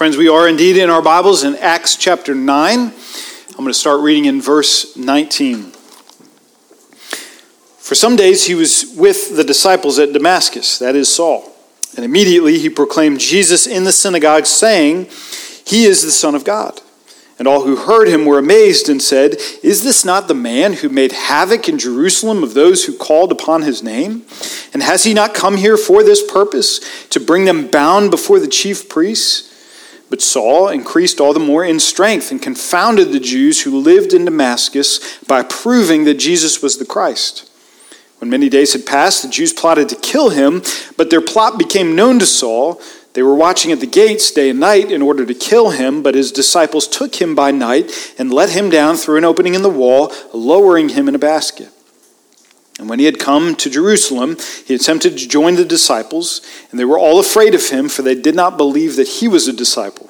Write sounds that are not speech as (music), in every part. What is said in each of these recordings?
Friends, we are indeed in our Bibles in Acts chapter 9. I'm going to start reading in verse 19. For some days he was with the disciples at Damascus, that is Saul. And immediately he proclaimed Jesus in the synagogue, saying, He is the Son of God. And all who heard him were amazed and said, Is this not the man who made havoc in Jerusalem of those who called upon his name? And has he not come here for this purpose, to bring them bound before the chief priests? But Saul increased all the more in strength and confounded the Jews who lived in Damascus by proving that Jesus was the Christ. When many days had passed, the Jews plotted to kill him, but their plot became known to Saul. They were watching at the gates day and night in order to kill him, but his disciples took him by night and let him down through an opening in the wall, lowering him in a basket. And when he had come to Jerusalem, he attempted to join the disciples, and they were all afraid of him, for they did not believe that he was a disciple.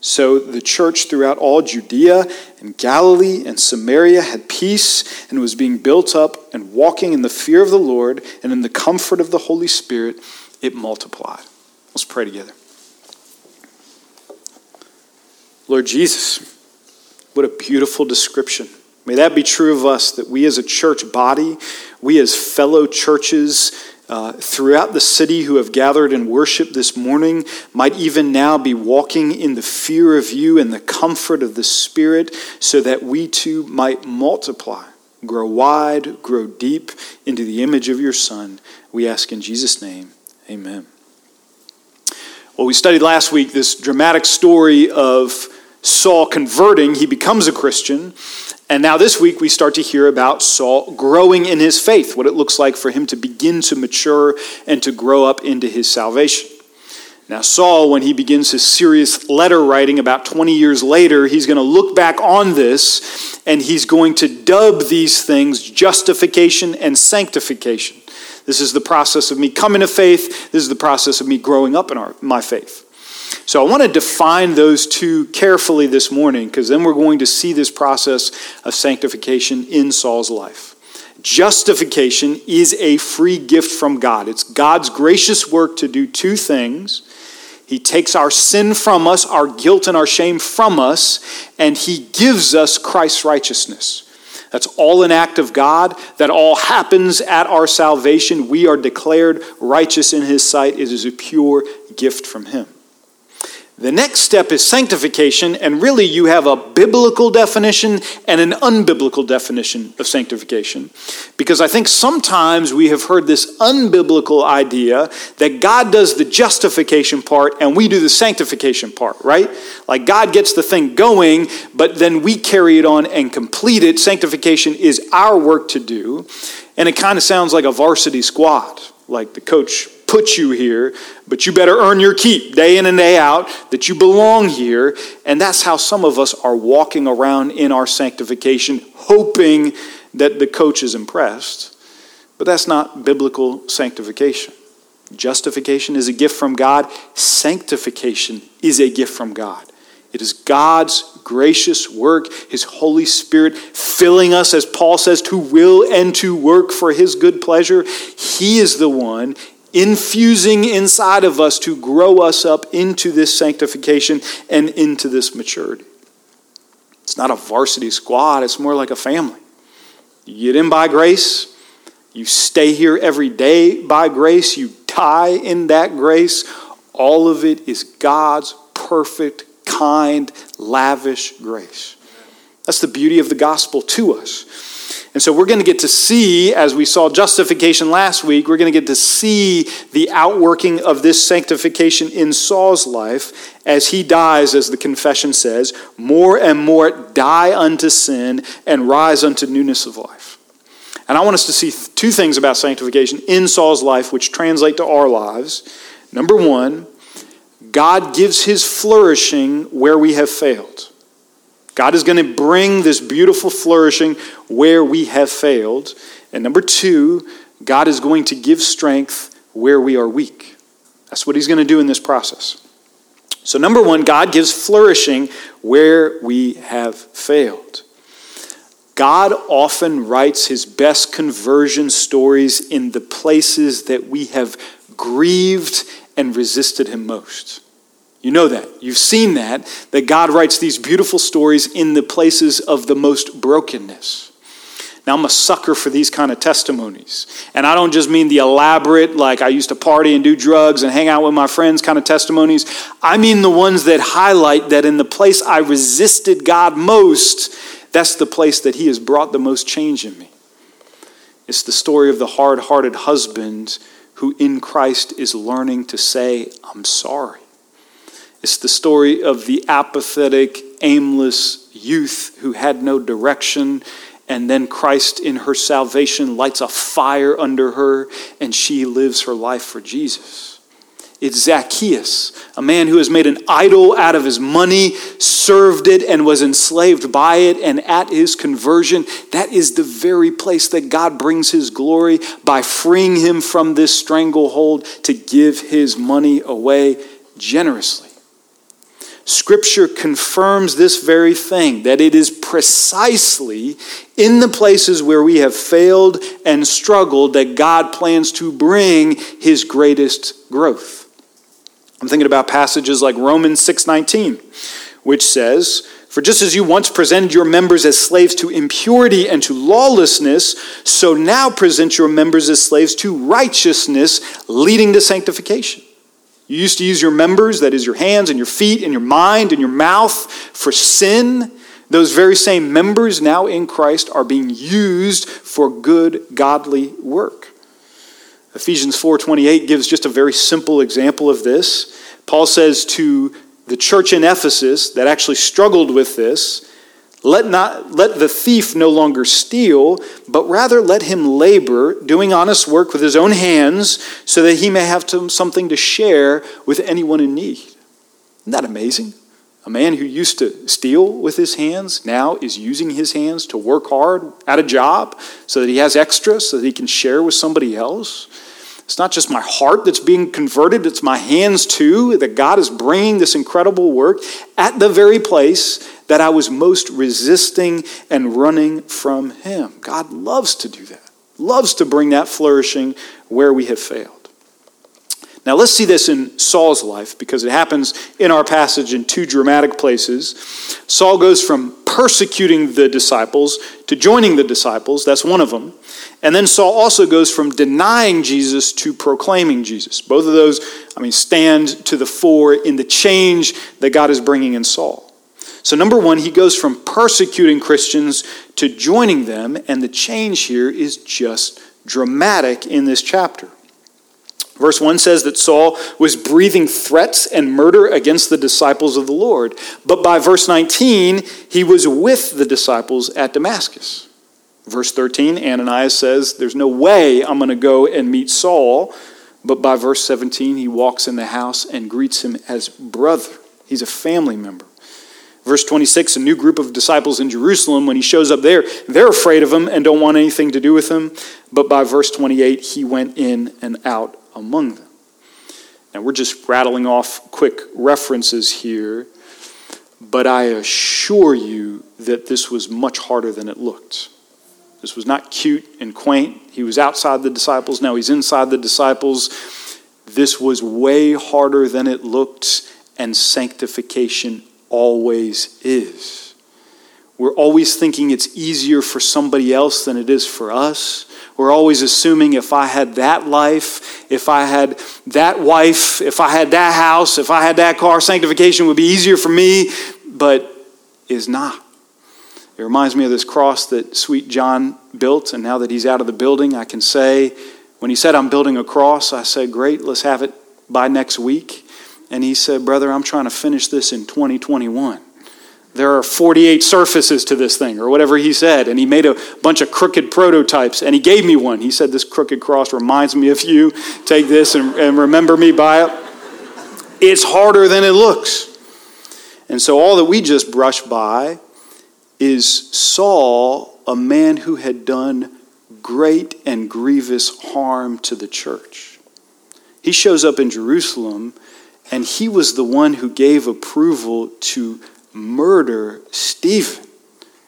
So the church throughout all Judea and Galilee and Samaria had peace and was being built up and walking in the fear of the Lord and in the comfort of the Holy Spirit, it multiplied. Let's pray together. Lord Jesus, what a beautiful description May that be true of us, that we as a church body, we as fellow churches uh, throughout the city who have gathered in worship this morning might even now be walking in the fear of you and the comfort of the Spirit so that we too might multiply, grow wide, grow deep into the image of your Son. We ask in Jesus' name, amen. Well, we studied last week this dramatic story of Saul converting. He becomes a Christian. And now this week we start to hear about Saul growing in his faith, what it looks like for him to begin to mature and to grow up into his salvation. Now, Saul, when he begins his serious letter writing about 20 years later, he's going to look back on this and he's going to dub these things justification and sanctification. This is the process of me coming to faith. This is the process of me growing up in our, my faith. So I want to define those two carefully this morning because then we're going to see this process of sanctification in Saul's life. Justification is a free gift from God. It's God's gracious work to do two things. He takes our sin from us, our guilt and our shame from us, and He gives us Christ's righteousness. That's all an act of God. That all happens at our salvation. We are declared righteous in His sight. It is a pure gift from Him. The next step is sanctification, and really you have a biblical definition and an unbiblical definition of sanctification. Because I think sometimes we have heard this unbiblical idea that God does the justification part and we do the sanctification part, right? Like God gets the thing going, but then we carry it on and complete it. Sanctification is our work to do. And it kind of sounds like a varsity squad, like the coach put you here, but you better earn your keep day in and day out that you belong here. And that's how some of us are walking around in our sanctification, hoping that the coach is impressed. But that's not biblical sanctification. Justification is a gift from God, sanctification is a gift from God. It is God's gracious work, His Holy Spirit filling us, as Paul says, to will and to work for His good pleasure. He is the one infusing inside of us to grow us up into this sanctification and into this maturity. It's not a varsity squad, it's more like a family. You get in by grace, you stay here every day by grace, you die in that grace. All of it is God's perfect, kind, lavish grace. That's the beauty of the gospel to us. And so we're going to get to see, as we saw justification last week, we're going to get to see the outworking of this sanctification in Saul's life as he dies, as the confession says, more and more die unto sin and rise unto newness of life. And I want us to see two things about sanctification in Saul's life, which translate to our lives. Number one, God gives his flourishing where we have failed. God is going to bring this beautiful flourishing where we have failed. And number two, God is going to give strength where we are weak. That's what he's going to do in this process. So, number one, God gives flourishing where we have failed. God often writes his best conversion stories in the places that we have grieved and resisted him most. You know that. You've seen that, that God writes these beautiful stories in the places of the most brokenness. Now, I'm a sucker for these kind of testimonies. And I don't just mean the elaborate, like I used to party and do drugs and hang out with my friends kind of testimonies. I mean the ones that highlight that in the place I resisted God most, that's the place that He has brought the most change in me. It's the story of the hard hearted husband who in Christ is learning to say, I'm sorry. It's the story of the apathetic, aimless youth who had no direction, and then Christ, in her salvation, lights a fire under her, and she lives her life for Jesus. It's Zacchaeus, a man who has made an idol out of his money, served it, and was enslaved by it. And at his conversion, that is the very place that God brings his glory by freeing him from this stranglehold to give his money away generously. Scripture confirms this very thing that it is precisely in the places where we have failed and struggled that God plans to bring his greatest growth. I'm thinking about passages like Romans 6:19, which says, "For just as you once presented your members as slaves to impurity and to lawlessness, so now present your members as slaves to righteousness, leading to sanctification." You used to use your members, that is, your hands and your feet and your mind and your mouth, for sin. Those very same members now in Christ are being used for good, godly work. Ephesians 4:28 gives just a very simple example of this. Paul says to the church in Ephesus that actually struggled with this, let, not, let the thief no longer steal, but rather let him labor, doing honest work with his own hands, so that he may have something to share with anyone in need. Isn't that amazing? A man who used to steal with his hands now is using his hands to work hard at a job so that he has extra, so that he can share with somebody else. It's not just my heart that's being converted, it's my hands too, that God is bringing this incredible work at the very place that I was most resisting and running from Him. God loves to do that, loves to bring that flourishing where we have failed. Now, let's see this in Saul's life because it happens in our passage in two dramatic places. Saul goes from persecuting the disciples to joining the disciples, that's one of them. And then Saul also goes from denying Jesus to proclaiming Jesus. Both of those, I mean, stand to the fore in the change that God is bringing in Saul. So, number one, he goes from persecuting Christians to joining them, and the change here is just dramatic in this chapter. Verse 1 says that Saul was breathing threats and murder against the disciples of the Lord. But by verse 19, he was with the disciples at Damascus. Verse 13, Ananias says, There's no way I'm going to go and meet Saul. But by verse 17, he walks in the house and greets him as brother. He's a family member. Verse 26, a new group of disciples in Jerusalem, when he shows up there, they're afraid of him and don't want anything to do with him. But by verse 28, he went in and out among them. Now, we're just rattling off quick references here, but I assure you that this was much harder than it looked. This was not cute and quaint. He was outside the disciples, now he's inside the disciples. This was way harder than it looked, and sanctification always is. We're always thinking it's easier for somebody else than it is for us. We're always assuming if I had that life, if I had that wife, if I had that house, if I had that car, sanctification would be easier for me, but is not. It reminds me of this cross that sweet John built, and now that he's out of the building, I can say, when he said, I'm building a cross, I said, Great, let's have it by next week. And he said, Brother, I'm trying to finish this in 2021. There are 48 surfaces to this thing, or whatever he said. And he made a bunch of crooked prototypes, and he gave me one. He said, This crooked cross reminds me of you. Take this and, and remember me by it. It's harder than it looks. And so, all that we just brush by is Saul, a man who had done great and grievous harm to the church. He shows up in Jerusalem, and he was the one who gave approval to murder Stephen.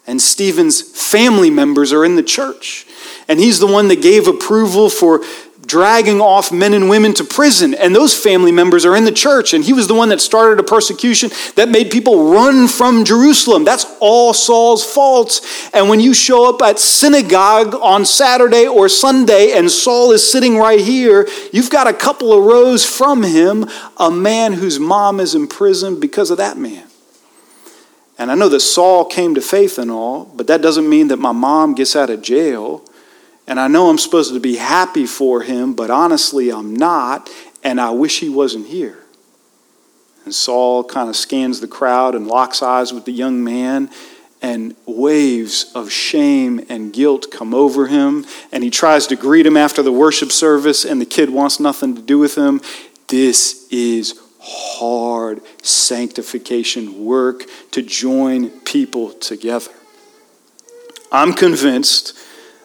And Stephen's family members are in the church. And he's the one that gave approval for dragging off men and women to prison. And those family members are in the church. And he was the one that started a persecution that made people run from Jerusalem. That's all Saul's fault. And when you show up at synagogue on Saturday or Sunday and Saul is sitting right here, you've got a couple of rows from him a man whose mom is in prison because of that man. And I know that Saul came to faith and all, but that doesn't mean that my mom gets out of jail and I know I'm supposed to be happy for him, but honestly, I'm not, and I wish he wasn't here. And Saul kind of scans the crowd and locks eyes with the young man, and waves of shame and guilt come over him. And he tries to greet him after the worship service, and the kid wants nothing to do with him. This is hard sanctification work to join people together. I'm convinced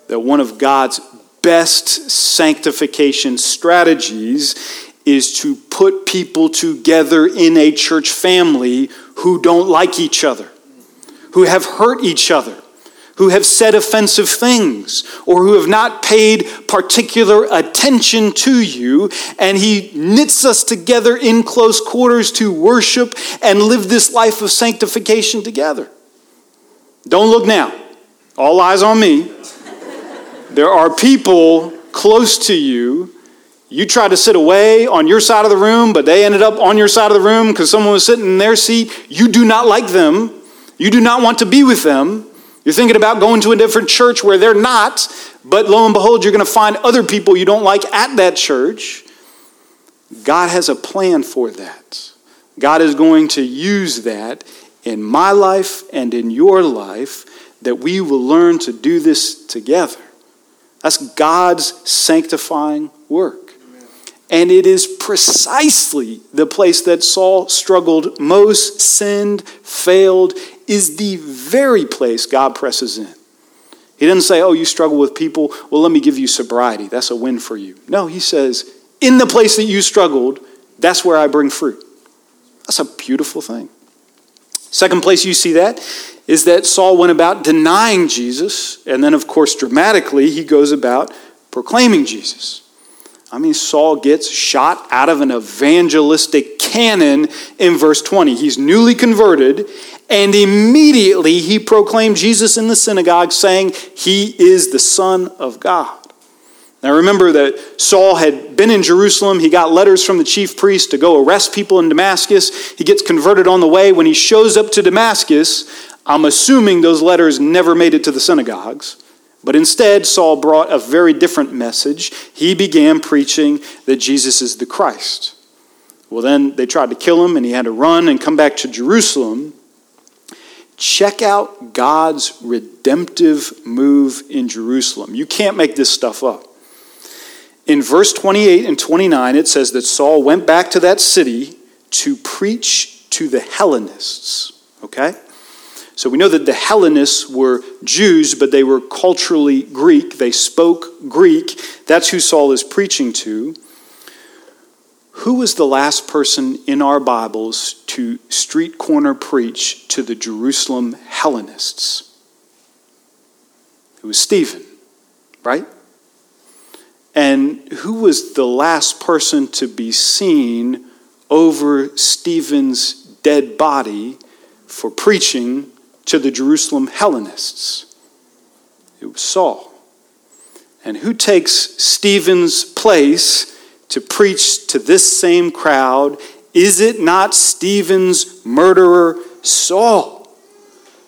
that one of God's best sanctification strategies is to put people together in a church family who don't like each other, who have hurt each other, who have said offensive things, or who have not paid particular attention to you. And He knits us together in close quarters to worship and live this life of sanctification together. Don't look now. All eyes on me. There are people close to you. You tried to sit away on your side of the room, but they ended up on your side of the room because someone was sitting in their seat. You do not like them. You do not want to be with them. You're thinking about going to a different church where they're not, but lo and behold, you're going to find other people you don't like at that church. God has a plan for that. God is going to use that in my life and in your life that we will learn to do this together. That's God's sanctifying work. And it is precisely the place that Saul struggled most, sinned, failed, is the very place God presses in. He doesn't say, Oh, you struggle with people. Well, let me give you sobriety. That's a win for you. No, he says, In the place that you struggled, that's where I bring fruit. That's a beautiful thing. Second place you see that is that Saul went about denying Jesus, and then, of course, dramatically, he goes about proclaiming Jesus. I mean, Saul gets shot out of an evangelistic cannon in verse 20. He's newly converted, and immediately he proclaimed Jesus in the synagogue, saying, He is the Son of God. Now remember that Saul had been in Jerusalem. He got letters from the chief priest to go arrest people in Damascus. He gets converted on the way. When he shows up to Damascus, I'm assuming those letters never made it to the synagogues, but instead, Saul brought a very different message. He began preaching that Jesus is the Christ. Well, then they tried to kill him, and he had to run and come back to Jerusalem. Check out God's redemptive move in Jerusalem. You can't make this stuff up. In verse 28 and 29, it says that Saul went back to that city to preach to the Hellenists. Okay? So we know that the Hellenists were Jews, but they were culturally Greek. They spoke Greek. That's who Saul is preaching to. Who was the last person in our Bibles to street corner preach to the Jerusalem Hellenists? It was Stephen, right? And who was the last person to be seen over Stephen's dead body for preaching to the Jerusalem Hellenists. It was Saul. And who takes Stephen's place to preach to this same crowd? Is it not Stephen's murderer, Saul?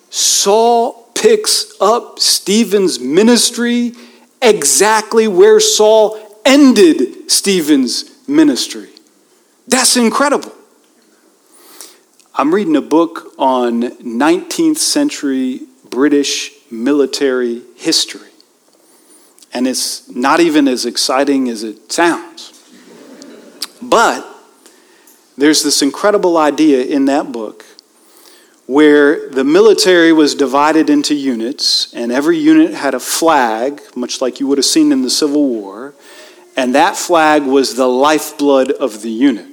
Saul picks up Stephen's ministry exactly where Saul ended Stephen's ministry. That's incredible. I'm reading a book on 19th century British military history. And it's not even as exciting as it sounds. But there's this incredible idea in that book where the military was divided into units, and every unit had a flag, much like you would have seen in the Civil War, and that flag was the lifeblood of the unit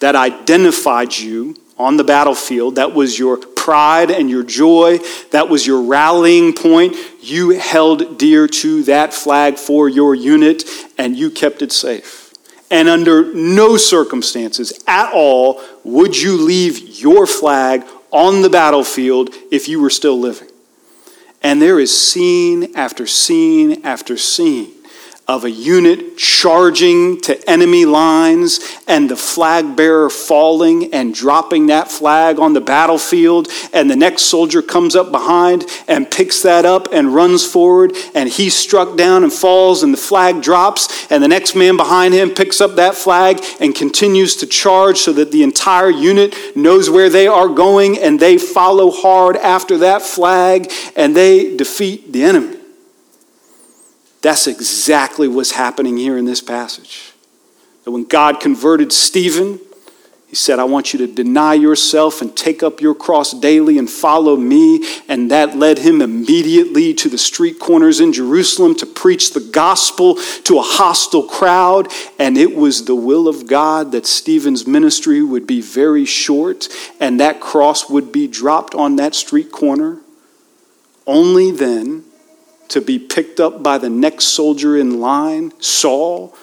that identified you on the battlefield. That was your pride and your joy. That was your rallying point. You held dear to that flag for your unit and you kept it safe. And under no circumstances at all would you leave your flag on the battlefield if you were still living. And there is scene after scene after scene of a unit charging to enemy lines and the flag bearer falling and dropping that flag on the battlefield. And the next soldier comes up behind and picks that up and runs forward. And he's struck down and falls and the flag drops. And the next man behind him picks up that flag and continues to charge so that the entire unit knows where they are going. And they follow hard after that flag and they defeat the enemy that's exactly what's happening here in this passage. That when God converted Stephen, he said, I want you to deny yourself and take up your cross daily and follow me. And that led him immediately to the street corners in Jerusalem to preach the gospel to a hostile crowd. And it was the will of God that Stephen's ministry would be very short and that cross would be dropped on that street corner. Only then to be picked up by the next soldier in line, Saul,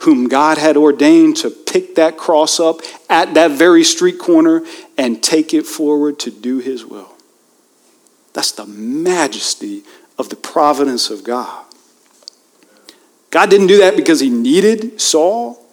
whom God had ordained to pick that cross up at that very street corner and take it forward to do his will. That's the majesty of the providence of God. God didn't do that because he needed Saul.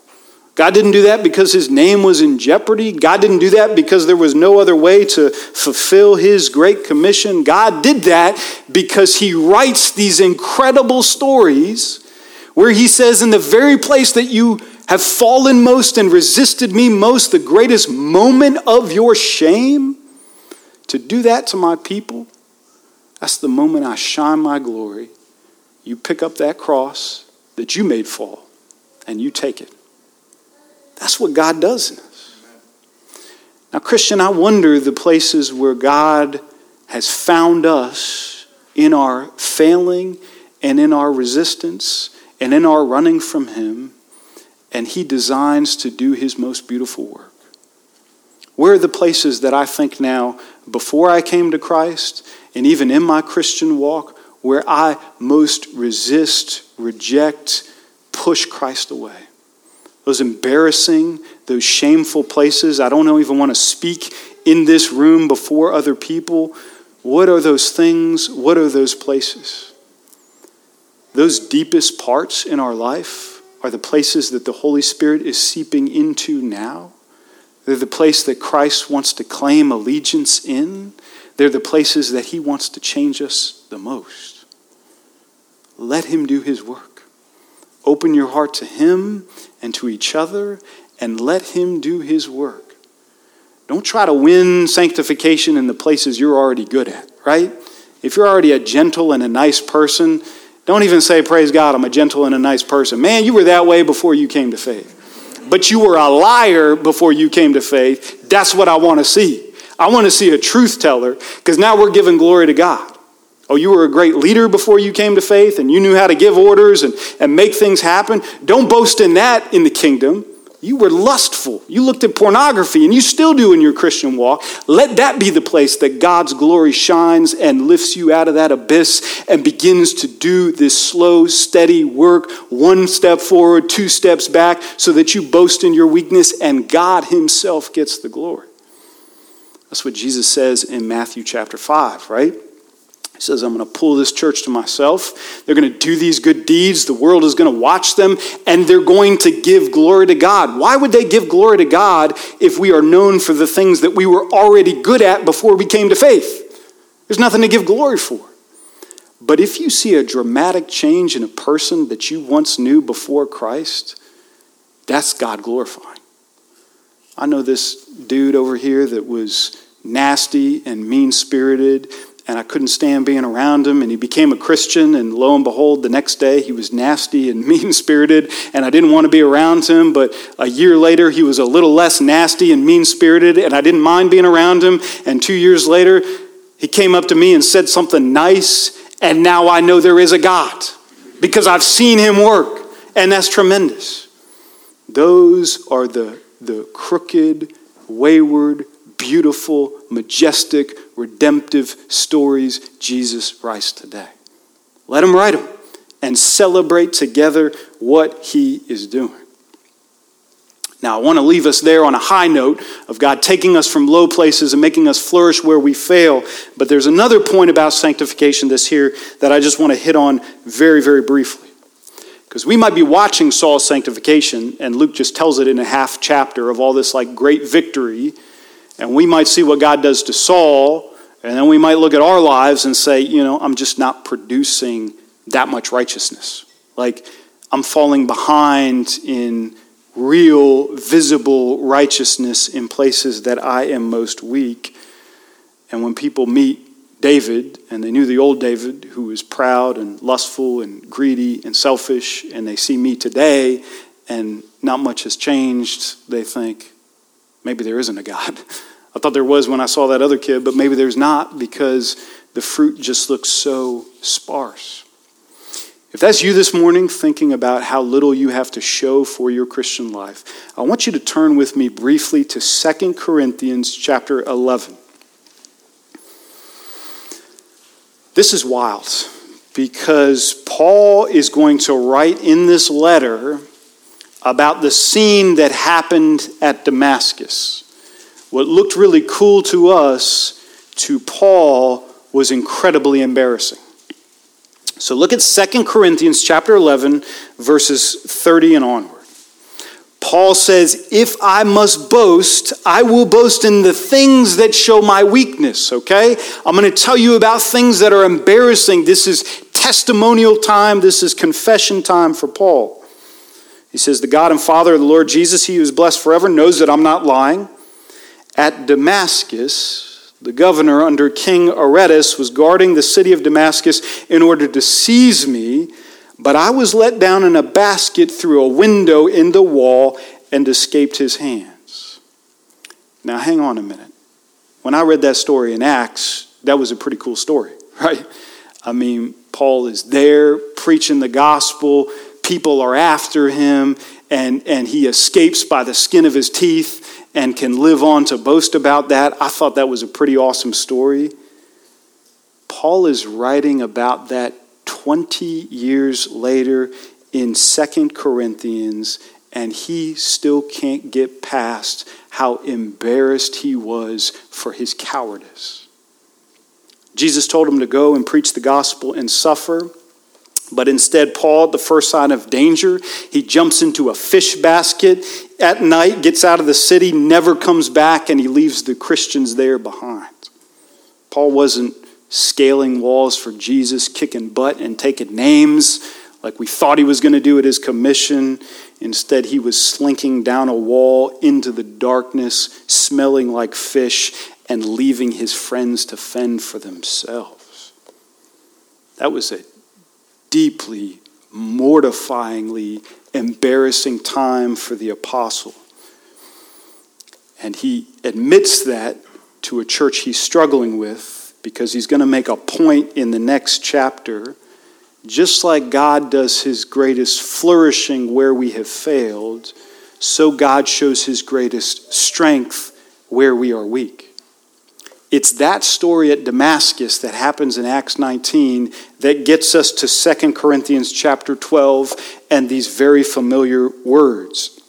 God didn't do that because his name was in jeopardy. God didn't do that because there was no other way to fulfill his great commission. God did that because he writes these incredible stories where he says, In the very place that you have fallen most and resisted me most, the greatest moment of your shame, to do that to my people, that's the moment I shine my glory. You pick up that cross that you made fall and you take it. That's what God does in us. Now, Christian, I wonder the places where God has found us in our failing and in our resistance and in our running from Him, and He designs to do His most beautiful work. Where are the places that I think now, before I came to Christ, and even in my Christian walk, where I most resist, reject, push Christ away? Those embarrassing, those shameful places. I don't even want to speak in this room before other people. What are those things? What are those places? Those deepest parts in our life are the places that the Holy Spirit is seeping into now. They're the place that Christ wants to claim allegiance in. They're the places that He wants to change us the most. Let Him do His work. Open your heart to Him and to each other and let Him do His work. Don't try to win sanctification in the places you're already good at, right? If you're already a gentle and a nice person, don't even say, Praise God, I'm a gentle and a nice person. Man, you were that way before you came to faith. But you were a liar before you came to faith. That's what I want to see. I want to see a truth teller because now we're giving glory to God. Oh, you were a great leader before you came to faith and you knew how to give orders and, and make things happen. Don't boast in that in the kingdom. You were lustful. You looked at pornography and you still do in your Christian walk. Let that be the place that God's glory shines and lifts you out of that abyss and begins to do this slow, steady work, one step forward, two steps back, so that you boast in your weakness and God Himself gets the glory. That's what Jesus says in Matthew chapter 5, right? He says, I'm going to pull this church to myself. They're going to do these good deeds. The world is going to watch them, and they're going to give glory to God. Why would they give glory to God if we are known for the things that we were already good at before we came to faith? There's nothing to give glory for. But if you see a dramatic change in a person that you once knew before Christ, that's God glorifying. I know this dude over here that was nasty and mean spirited and I couldn't stand being around him. And he became a Christian, and lo and behold, the next day he was nasty and (laughs) mean spirited, and I didn't want to be around him. But a year later, he was a little less nasty and mean spirited, and I didn't mind being around him. And two years later, he came up to me and said something nice, and now I know there is a God because I've seen him work, and that's tremendous. Those are the, the crooked, wayward, beautiful, majestic, redemptive stories Jesus writes today. Let him write them and celebrate together what he is doing. Now, I want to leave us there on a high note of God taking us from low places and making us flourish where we fail. But there's another point about sanctification this here that I just want to hit on very, very briefly. Because we might be watching Saul's sanctification, and Luke just tells it in a half chapter of all this like great victory. And we might see what God does to Saul, and then we might look at our lives and say, you know, I'm just not producing that much righteousness. Like, I'm falling behind in real, visible righteousness in places that I am most weak. And when people meet David, and they knew the old David, who was proud and lustful and greedy and selfish, and they see me today, and not much has changed, they think, maybe there isn't a God. I thought there was when I saw that other kid, but maybe there's not because the fruit just looks so sparse. If that's you this morning thinking about how little you have to show for your Christian life, I want you to turn with me briefly to 2 Corinthians chapter 11. This is wild because Paul is going to write in this letter about the scene that happened at Damascus. What looked really cool to us, to Paul, was incredibly embarrassing. So look at 2 Corinthians chapter 11 verses 30 and onward. Paul says, If I must boast, I will boast in the things that show my weakness, okay? I'm going to tell you about things that are embarrassing. This is testimonial time, this is confession time for Paul. He says, The God and Father of the Lord Jesus, he who is blessed forever, knows that I'm not lying. At Damascus, the governor under King Aretas was guarding the city of Damascus in order to seize me, but I was let down in a basket through a window in the wall and escaped his hands. Now, hang on a minute. When I read that story in Acts, that was a pretty cool story, (laughs) right? I mean, Paul is there preaching the gospel, people are after him, and, and he escapes by the skin of his teeth and can live on to boast about that. I thought that was a pretty awesome story. Paul is writing about that 20 years later in Second Corinthians, and he still can't get past how embarrassed he was for his cowardice. Jesus told him to go and preach the gospel and suffer. But instead, Paul, the first sign of danger, he jumps into a fish basket at night, gets out of the city, never comes back, and he leaves the Christians there behind. Paul wasn't scaling walls for Jesus, kicking butt and taking names like we thought he was going to do at his commission. Instead, he was slinking down a wall into the darkness, smelling like fish, and leaving his friends to fend for themselves. That was a deeply, mortifyingly embarrassing time for the apostle. And he admits that to a church he's struggling with because he's going to make a point in the next chapter. Just like God does his greatest flourishing where we have failed, so God shows his greatest strength where we are weak. It's that story at Damascus that happens in Acts 19 that gets us to 2 Corinthians chapter 12 and these very familiar words.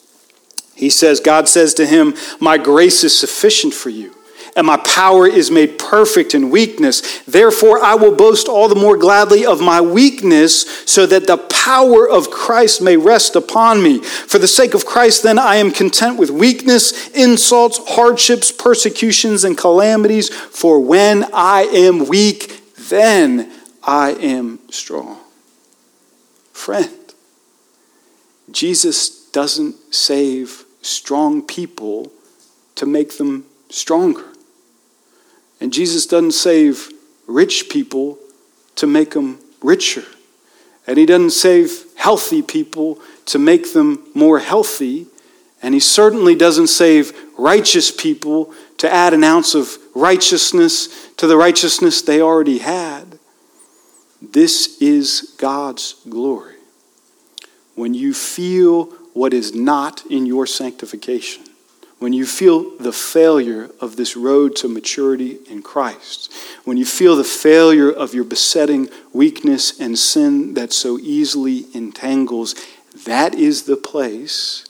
He says, God says to him, My grace is sufficient for you and my power is made perfect in weakness. Therefore, I will boast all the more gladly of my weakness, so that the power of Christ may rest upon me. For the sake of Christ, then, I am content with weakness, insults, hardships, persecutions, and calamities. For when I am weak, then I am strong. Friend, Jesus doesn't save strong people to make them stronger. And Jesus doesn't save rich people to make them richer. And he doesn't save healthy people to make them more healthy. And he certainly doesn't save righteous people to add an ounce of righteousness to the righteousness they already had. This is God's glory. When you feel what is not in your sanctification, when you feel the failure of this road to maturity in Christ, when you feel the failure of your besetting weakness and sin that so easily entangles, that is the place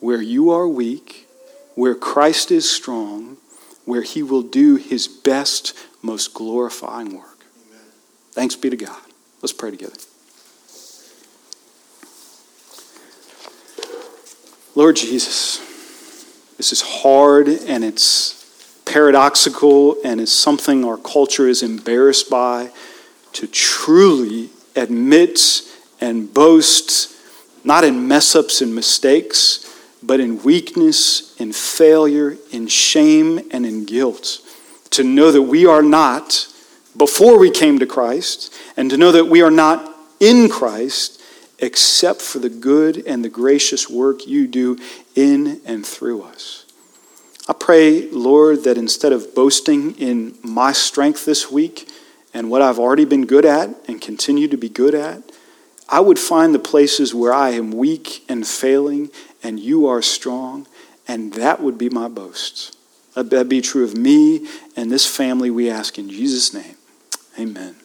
where you are weak, where Christ is strong, where he will do his best, most glorifying work. Amen. Thanks be to God. Let's pray together. Lord Jesus, this is hard and it's paradoxical and it's something our culture is embarrassed by to truly admit and boast, not in mess ups and mistakes, but in weakness, in failure, in shame, and in guilt. To know that we are not before we came to Christ, and to know that we are not in Christ except for the good and the gracious work you do in and through us. I pray, Lord, that instead of boasting in my strength this week and what I've already been good at and continue to be good at, I would find the places where I am weak and failing and you are strong, and that would be my boast. That be true of me and this family, we ask in Jesus' name. Amen.